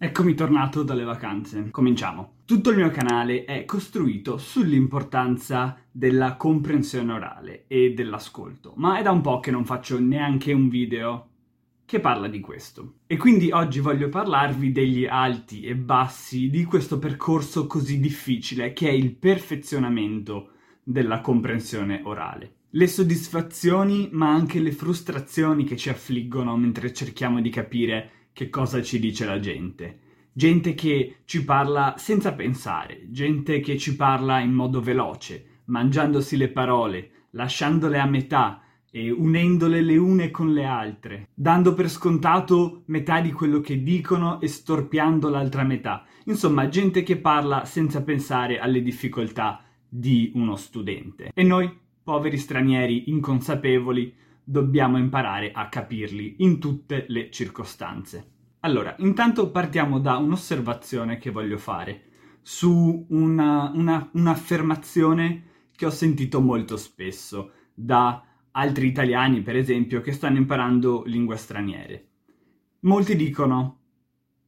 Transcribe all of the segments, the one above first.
Eccomi tornato dalle vacanze. Cominciamo. Tutto il mio canale è costruito sull'importanza della comprensione orale e dell'ascolto, ma è da un po' che non faccio neanche un video che parla di questo. E quindi oggi voglio parlarvi degli alti e bassi di questo percorso così difficile che è il perfezionamento della comprensione orale. Le soddisfazioni, ma anche le frustrazioni che ci affliggono mentre cerchiamo di capire che cosa ci dice la gente. Gente che ci parla senza pensare, gente che ci parla in modo veloce, mangiandosi le parole, lasciandole a metà e unendole le une con le altre, dando per scontato metà di quello che dicono e storpiando l'altra metà. Insomma, gente che parla senza pensare alle difficoltà di uno studente. E noi, poveri stranieri inconsapevoli, dobbiamo imparare a capirli in tutte le circostanze. Allora, intanto partiamo da un'osservazione che voglio fare su una, una, un'affermazione che ho sentito molto spesso da altri italiani, per esempio, che stanno imparando lingue straniere. Molti dicono: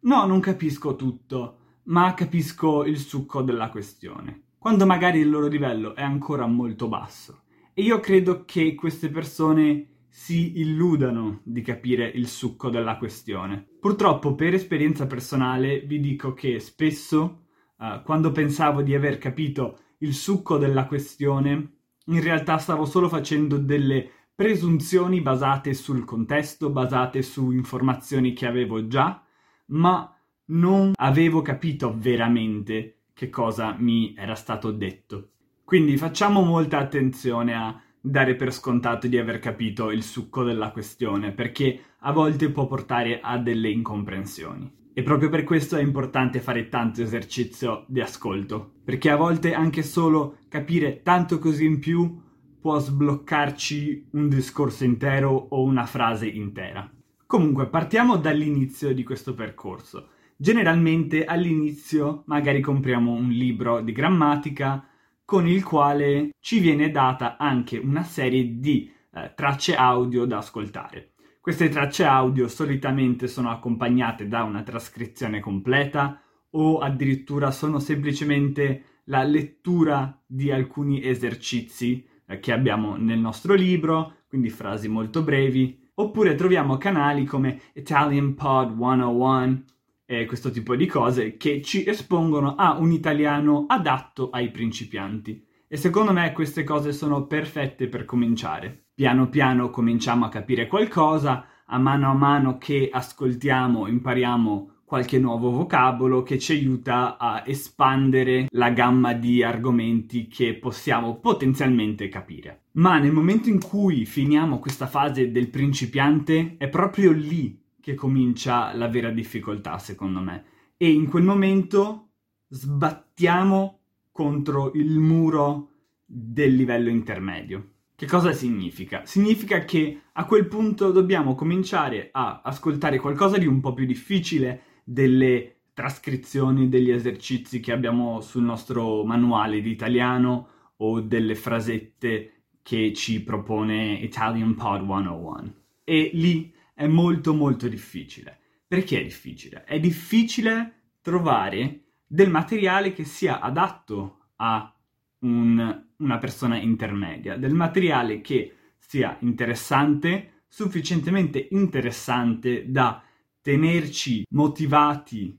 No, non capisco tutto, ma capisco il succo della questione, quando magari il loro livello è ancora molto basso. E io credo che queste persone si illudano di capire il succo della questione. Purtroppo, per esperienza personale, vi dico che spesso, uh, quando pensavo di aver capito il succo della questione, in realtà stavo solo facendo delle presunzioni basate sul contesto, basate su informazioni che avevo già, ma non avevo capito veramente che cosa mi era stato detto. Quindi facciamo molta attenzione a dare per scontato di aver capito il succo della questione, perché a volte può portare a delle incomprensioni. E proprio per questo è importante fare tanto esercizio di ascolto, perché a volte anche solo capire tanto così in più può sbloccarci un discorso intero o una frase intera. Comunque, partiamo dall'inizio di questo percorso. Generalmente all'inizio magari compriamo un libro di grammatica, con il quale ci viene data anche una serie di eh, tracce audio da ascoltare. Queste tracce audio solitamente sono accompagnate da una trascrizione completa o addirittura sono semplicemente la lettura di alcuni esercizi eh, che abbiamo nel nostro libro, quindi frasi molto brevi, oppure troviamo canali come Italian Pod 101 e questo tipo di cose che ci espongono a un italiano adatto ai principianti. E secondo me queste cose sono perfette per cominciare. Piano piano cominciamo a capire qualcosa, a mano a mano che ascoltiamo impariamo qualche nuovo vocabolo che ci aiuta a espandere la gamma di argomenti che possiamo potenzialmente capire. Ma nel momento in cui finiamo questa fase del principiante è proprio lì che comincia la vera difficoltà, secondo me. E in quel momento sbattiamo contro il muro del livello intermedio. Che cosa significa? Significa che a quel punto dobbiamo cominciare a ascoltare qualcosa di un po' più difficile delle trascrizioni degli esercizi che abbiamo sul nostro manuale di italiano o delle frasette che ci propone Italian Pod 101. E lì è molto molto difficile. Perché è difficile? È difficile trovare del materiale che sia adatto a un, una persona intermedia, del materiale che sia interessante, sufficientemente interessante da tenerci motivati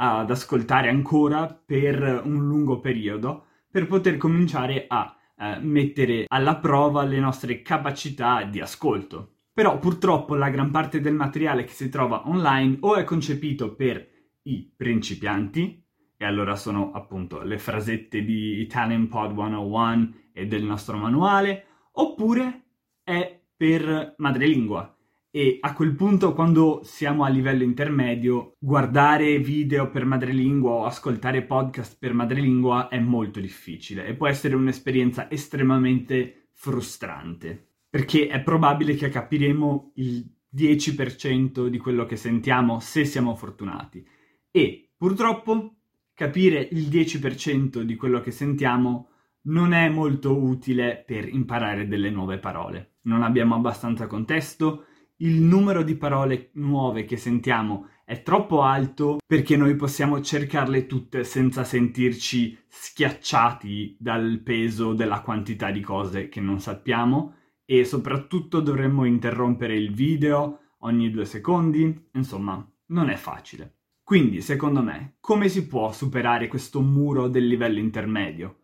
ad ascoltare ancora per un lungo periodo, per poter cominciare a eh, mettere alla prova le nostre capacità di ascolto. Però purtroppo la gran parte del materiale che si trova online o è concepito per i principianti, e allora sono appunto le frasette di Italian Pod 101 e del nostro manuale, oppure è per madrelingua. E a quel punto, quando siamo a livello intermedio, guardare video per madrelingua o ascoltare podcast per madrelingua è molto difficile e può essere un'esperienza estremamente frustrante perché è probabile che capiremo il 10% di quello che sentiamo se siamo fortunati. E purtroppo capire il 10% di quello che sentiamo non è molto utile per imparare delle nuove parole. Non abbiamo abbastanza contesto il numero di parole nuove che sentiamo è troppo alto perché noi possiamo cercarle tutte senza sentirci schiacciati dal peso della quantità di cose che non sappiamo e soprattutto dovremmo interrompere il video ogni due secondi, insomma, non è facile. Quindi, secondo me, come si può superare questo muro del livello intermedio?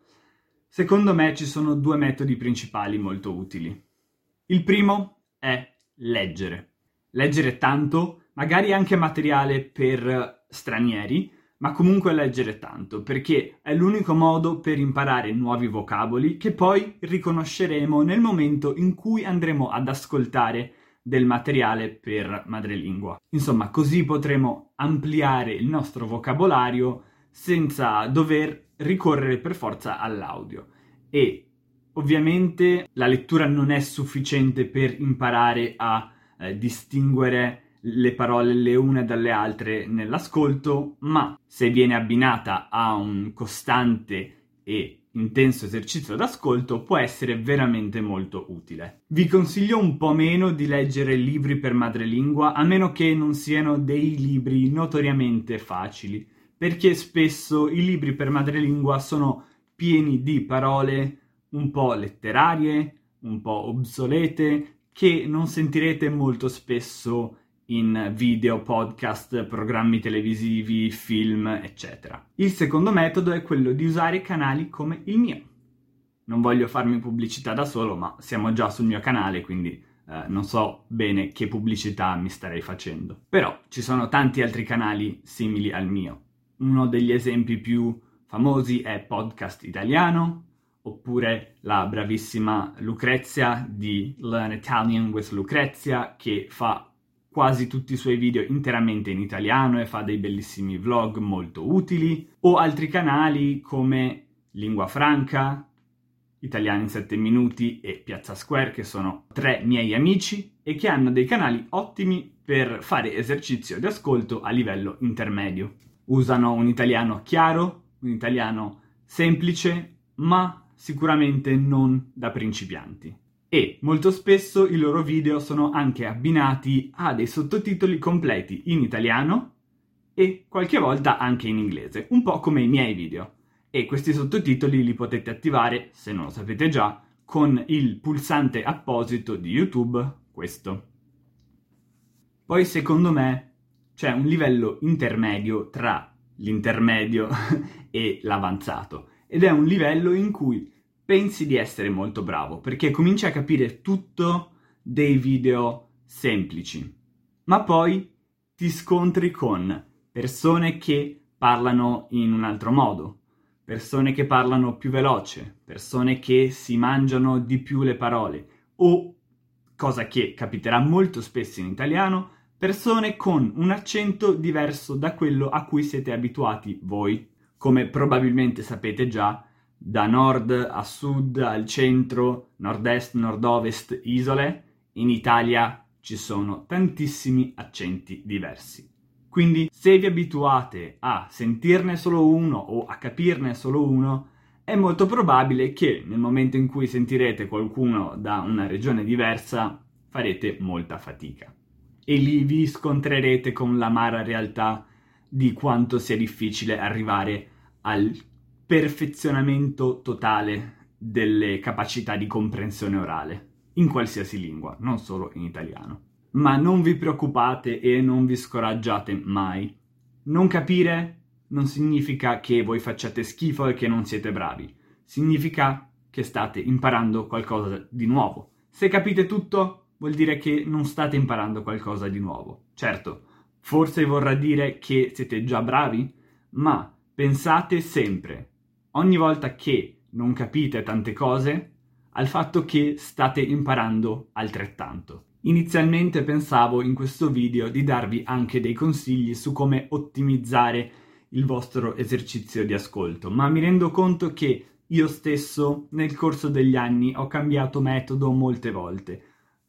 Secondo me ci sono due metodi principali molto utili. Il primo è leggere. Leggere tanto, magari anche materiale per stranieri, ma comunque leggere tanto, perché è l'unico modo per imparare nuovi vocaboli che poi riconosceremo nel momento in cui andremo ad ascoltare del materiale per madrelingua. Insomma, così potremo ampliare il nostro vocabolario senza dover ricorrere per forza all'audio. E ovviamente la lettura non è sufficiente per imparare a eh, distinguere le parole le une dalle altre nell'ascolto, ma se viene abbinata a un costante e intenso esercizio d'ascolto può essere veramente molto utile. Vi consiglio un po' meno di leggere libri per madrelingua, a meno che non siano dei libri notoriamente facili, perché spesso i libri per madrelingua sono pieni di parole un po' letterarie, un po' obsolete, che non sentirete molto spesso in video, podcast, programmi televisivi, film, eccetera. Il secondo metodo è quello di usare canali come il mio. Non voglio farmi pubblicità da solo, ma siamo già sul mio canale, quindi eh, non so bene che pubblicità mi starei facendo. Però ci sono tanti altri canali simili al mio. Uno degli esempi più famosi è Podcast Italiano, oppure la bravissima Lucrezia di Learn Italian with Lucrezia che fa quasi tutti i suoi video interamente in italiano e fa dei bellissimi vlog molto utili, o altri canali come Lingua Franca, Italiani in 7 minuti e Piazza Square, che sono tre miei amici e che hanno dei canali ottimi per fare esercizio di ascolto a livello intermedio. Usano un italiano chiaro, un italiano semplice, ma sicuramente non da principianti. E molto spesso i loro video sono anche abbinati a dei sottotitoli completi in italiano e qualche volta anche in inglese, un po' come i miei video. E questi sottotitoli li potete attivare, se non lo sapete già, con il pulsante apposito di YouTube, questo. Poi secondo me c'è un livello intermedio tra l'intermedio e l'avanzato ed è un livello in cui pensi di essere molto bravo perché cominci a capire tutto dei video semplici, ma poi ti scontri con persone che parlano in un altro modo, persone che parlano più veloce, persone che si mangiano di più le parole o, cosa che capiterà molto spesso in italiano, persone con un accento diverso da quello a cui siete abituati voi. Come probabilmente sapete già, da nord a sud, al centro, nord-est, nord-ovest, isole, in Italia ci sono tantissimi accenti diversi. Quindi se vi abituate a sentirne solo uno o a capirne solo uno, è molto probabile che nel momento in cui sentirete qualcuno da una regione diversa farete molta fatica. E lì vi scontrerete con l'amara realtà di quanto sia difficile arrivare al perfezionamento totale delle capacità di comprensione orale, in qualsiasi lingua, non solo in italiano. Ma non vi preoccupate e non vi scoraggiate mai. Non capire non significa che voi facciate schifo e che non siete bravi, significa che state imparando qualcosa di nuovo. Se capite tutto, vuol dire che non state imparando qualcosa di nuovo. Certo, forse vorrà dire che siete già bravi, ma pensate sempre ogni volta che non capite tante cose al fatto che state imparando altrettanto. Inizialmente pensavo in questo video di darvi anche dei consigli su come ottimizzare il vostro esercizio di ascolto, ma mi rendo conto che io stesso nel corso degli anni ho cambiato metodo molte volte.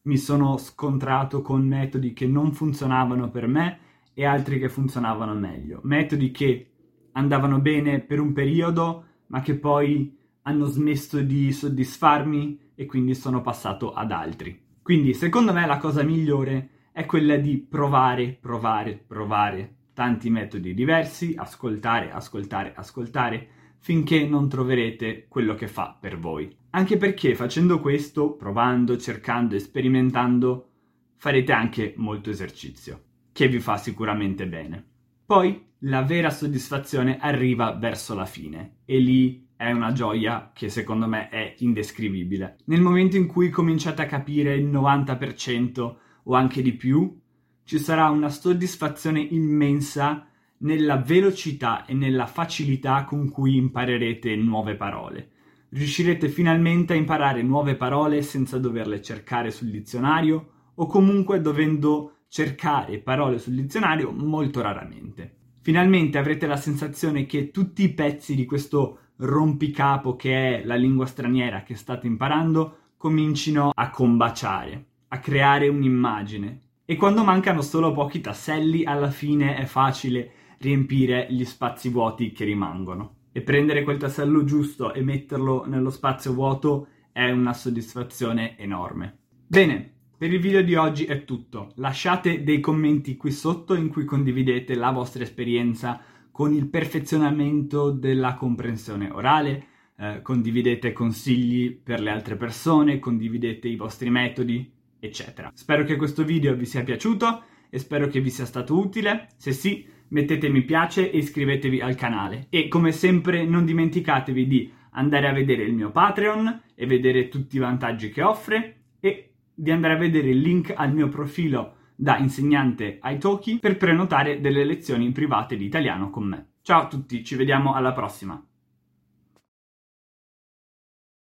Mi sono scontrato con metodi che non funzionavano per me e altri che funzionavano meglio. Metodi che andavano bene per un periodo, ma che poi hanno smesso di soddisfarmi e quindi sono passato ad altri. Quindi secondo me la cosa migliore è quella di provare, provare, provare tanti metodi diversi, ascoltare, ascoltare, ascoltare, finché non troverete quello che fa per voi. Anche perché facendo questo, provando, cercando sperimentando, farete anche molto esercizio, che vi fa sicuramente bene. Poi la vera soddisfazione arriva verso la fine e lì è una gioia che secondo me è indescrivibile. Nel momento in cui cominciate a capire il 90% o anche di più, ci sarà una soddisfazione immensa nella velocità e nella facilità con cui imparerete nuove parole. Riuscirete finalmente a imparare nuove parole senza doverle cercare sul dizionario o comunque dovendo cercare parole sul dizionario molto raramente. Finalmente avrete la sensazione che tutti i pezzi di questo rompicapo che è la lingua straniera che state imparando comincino a combaciare, a creare un'immagine. E quando mancano solo pochi tasselli, alla fine è facile riempire gli spazi vuoti che rimangono. E prendere quel tassello giusto e metterlo nello spazio vuoto è una soddisfazione enorme. Bene, per il video di oggi è tutto. Lasciate dei commenti qui sotto in cui condividete la vostra esperienza con il perfezionamento della comprensione orale, eh, condividete consigli per le altre persone, condividete i vostri metodi, eccetera. Spero che questo video vi sia piaciuto e spero che vi sia stato utile. Se sì, mettete mi piace e iscrivetevi al canale. E come sempre non dimenticatevi di andare a vedere il mio Patreon e vedere tutti i vantaggi che offre e di andare a vedere il link al mio profilo da insegnante Italki per prenotare delle lezioni private di italiano con me. Ciao a tutti, ci vediamo alla prossima!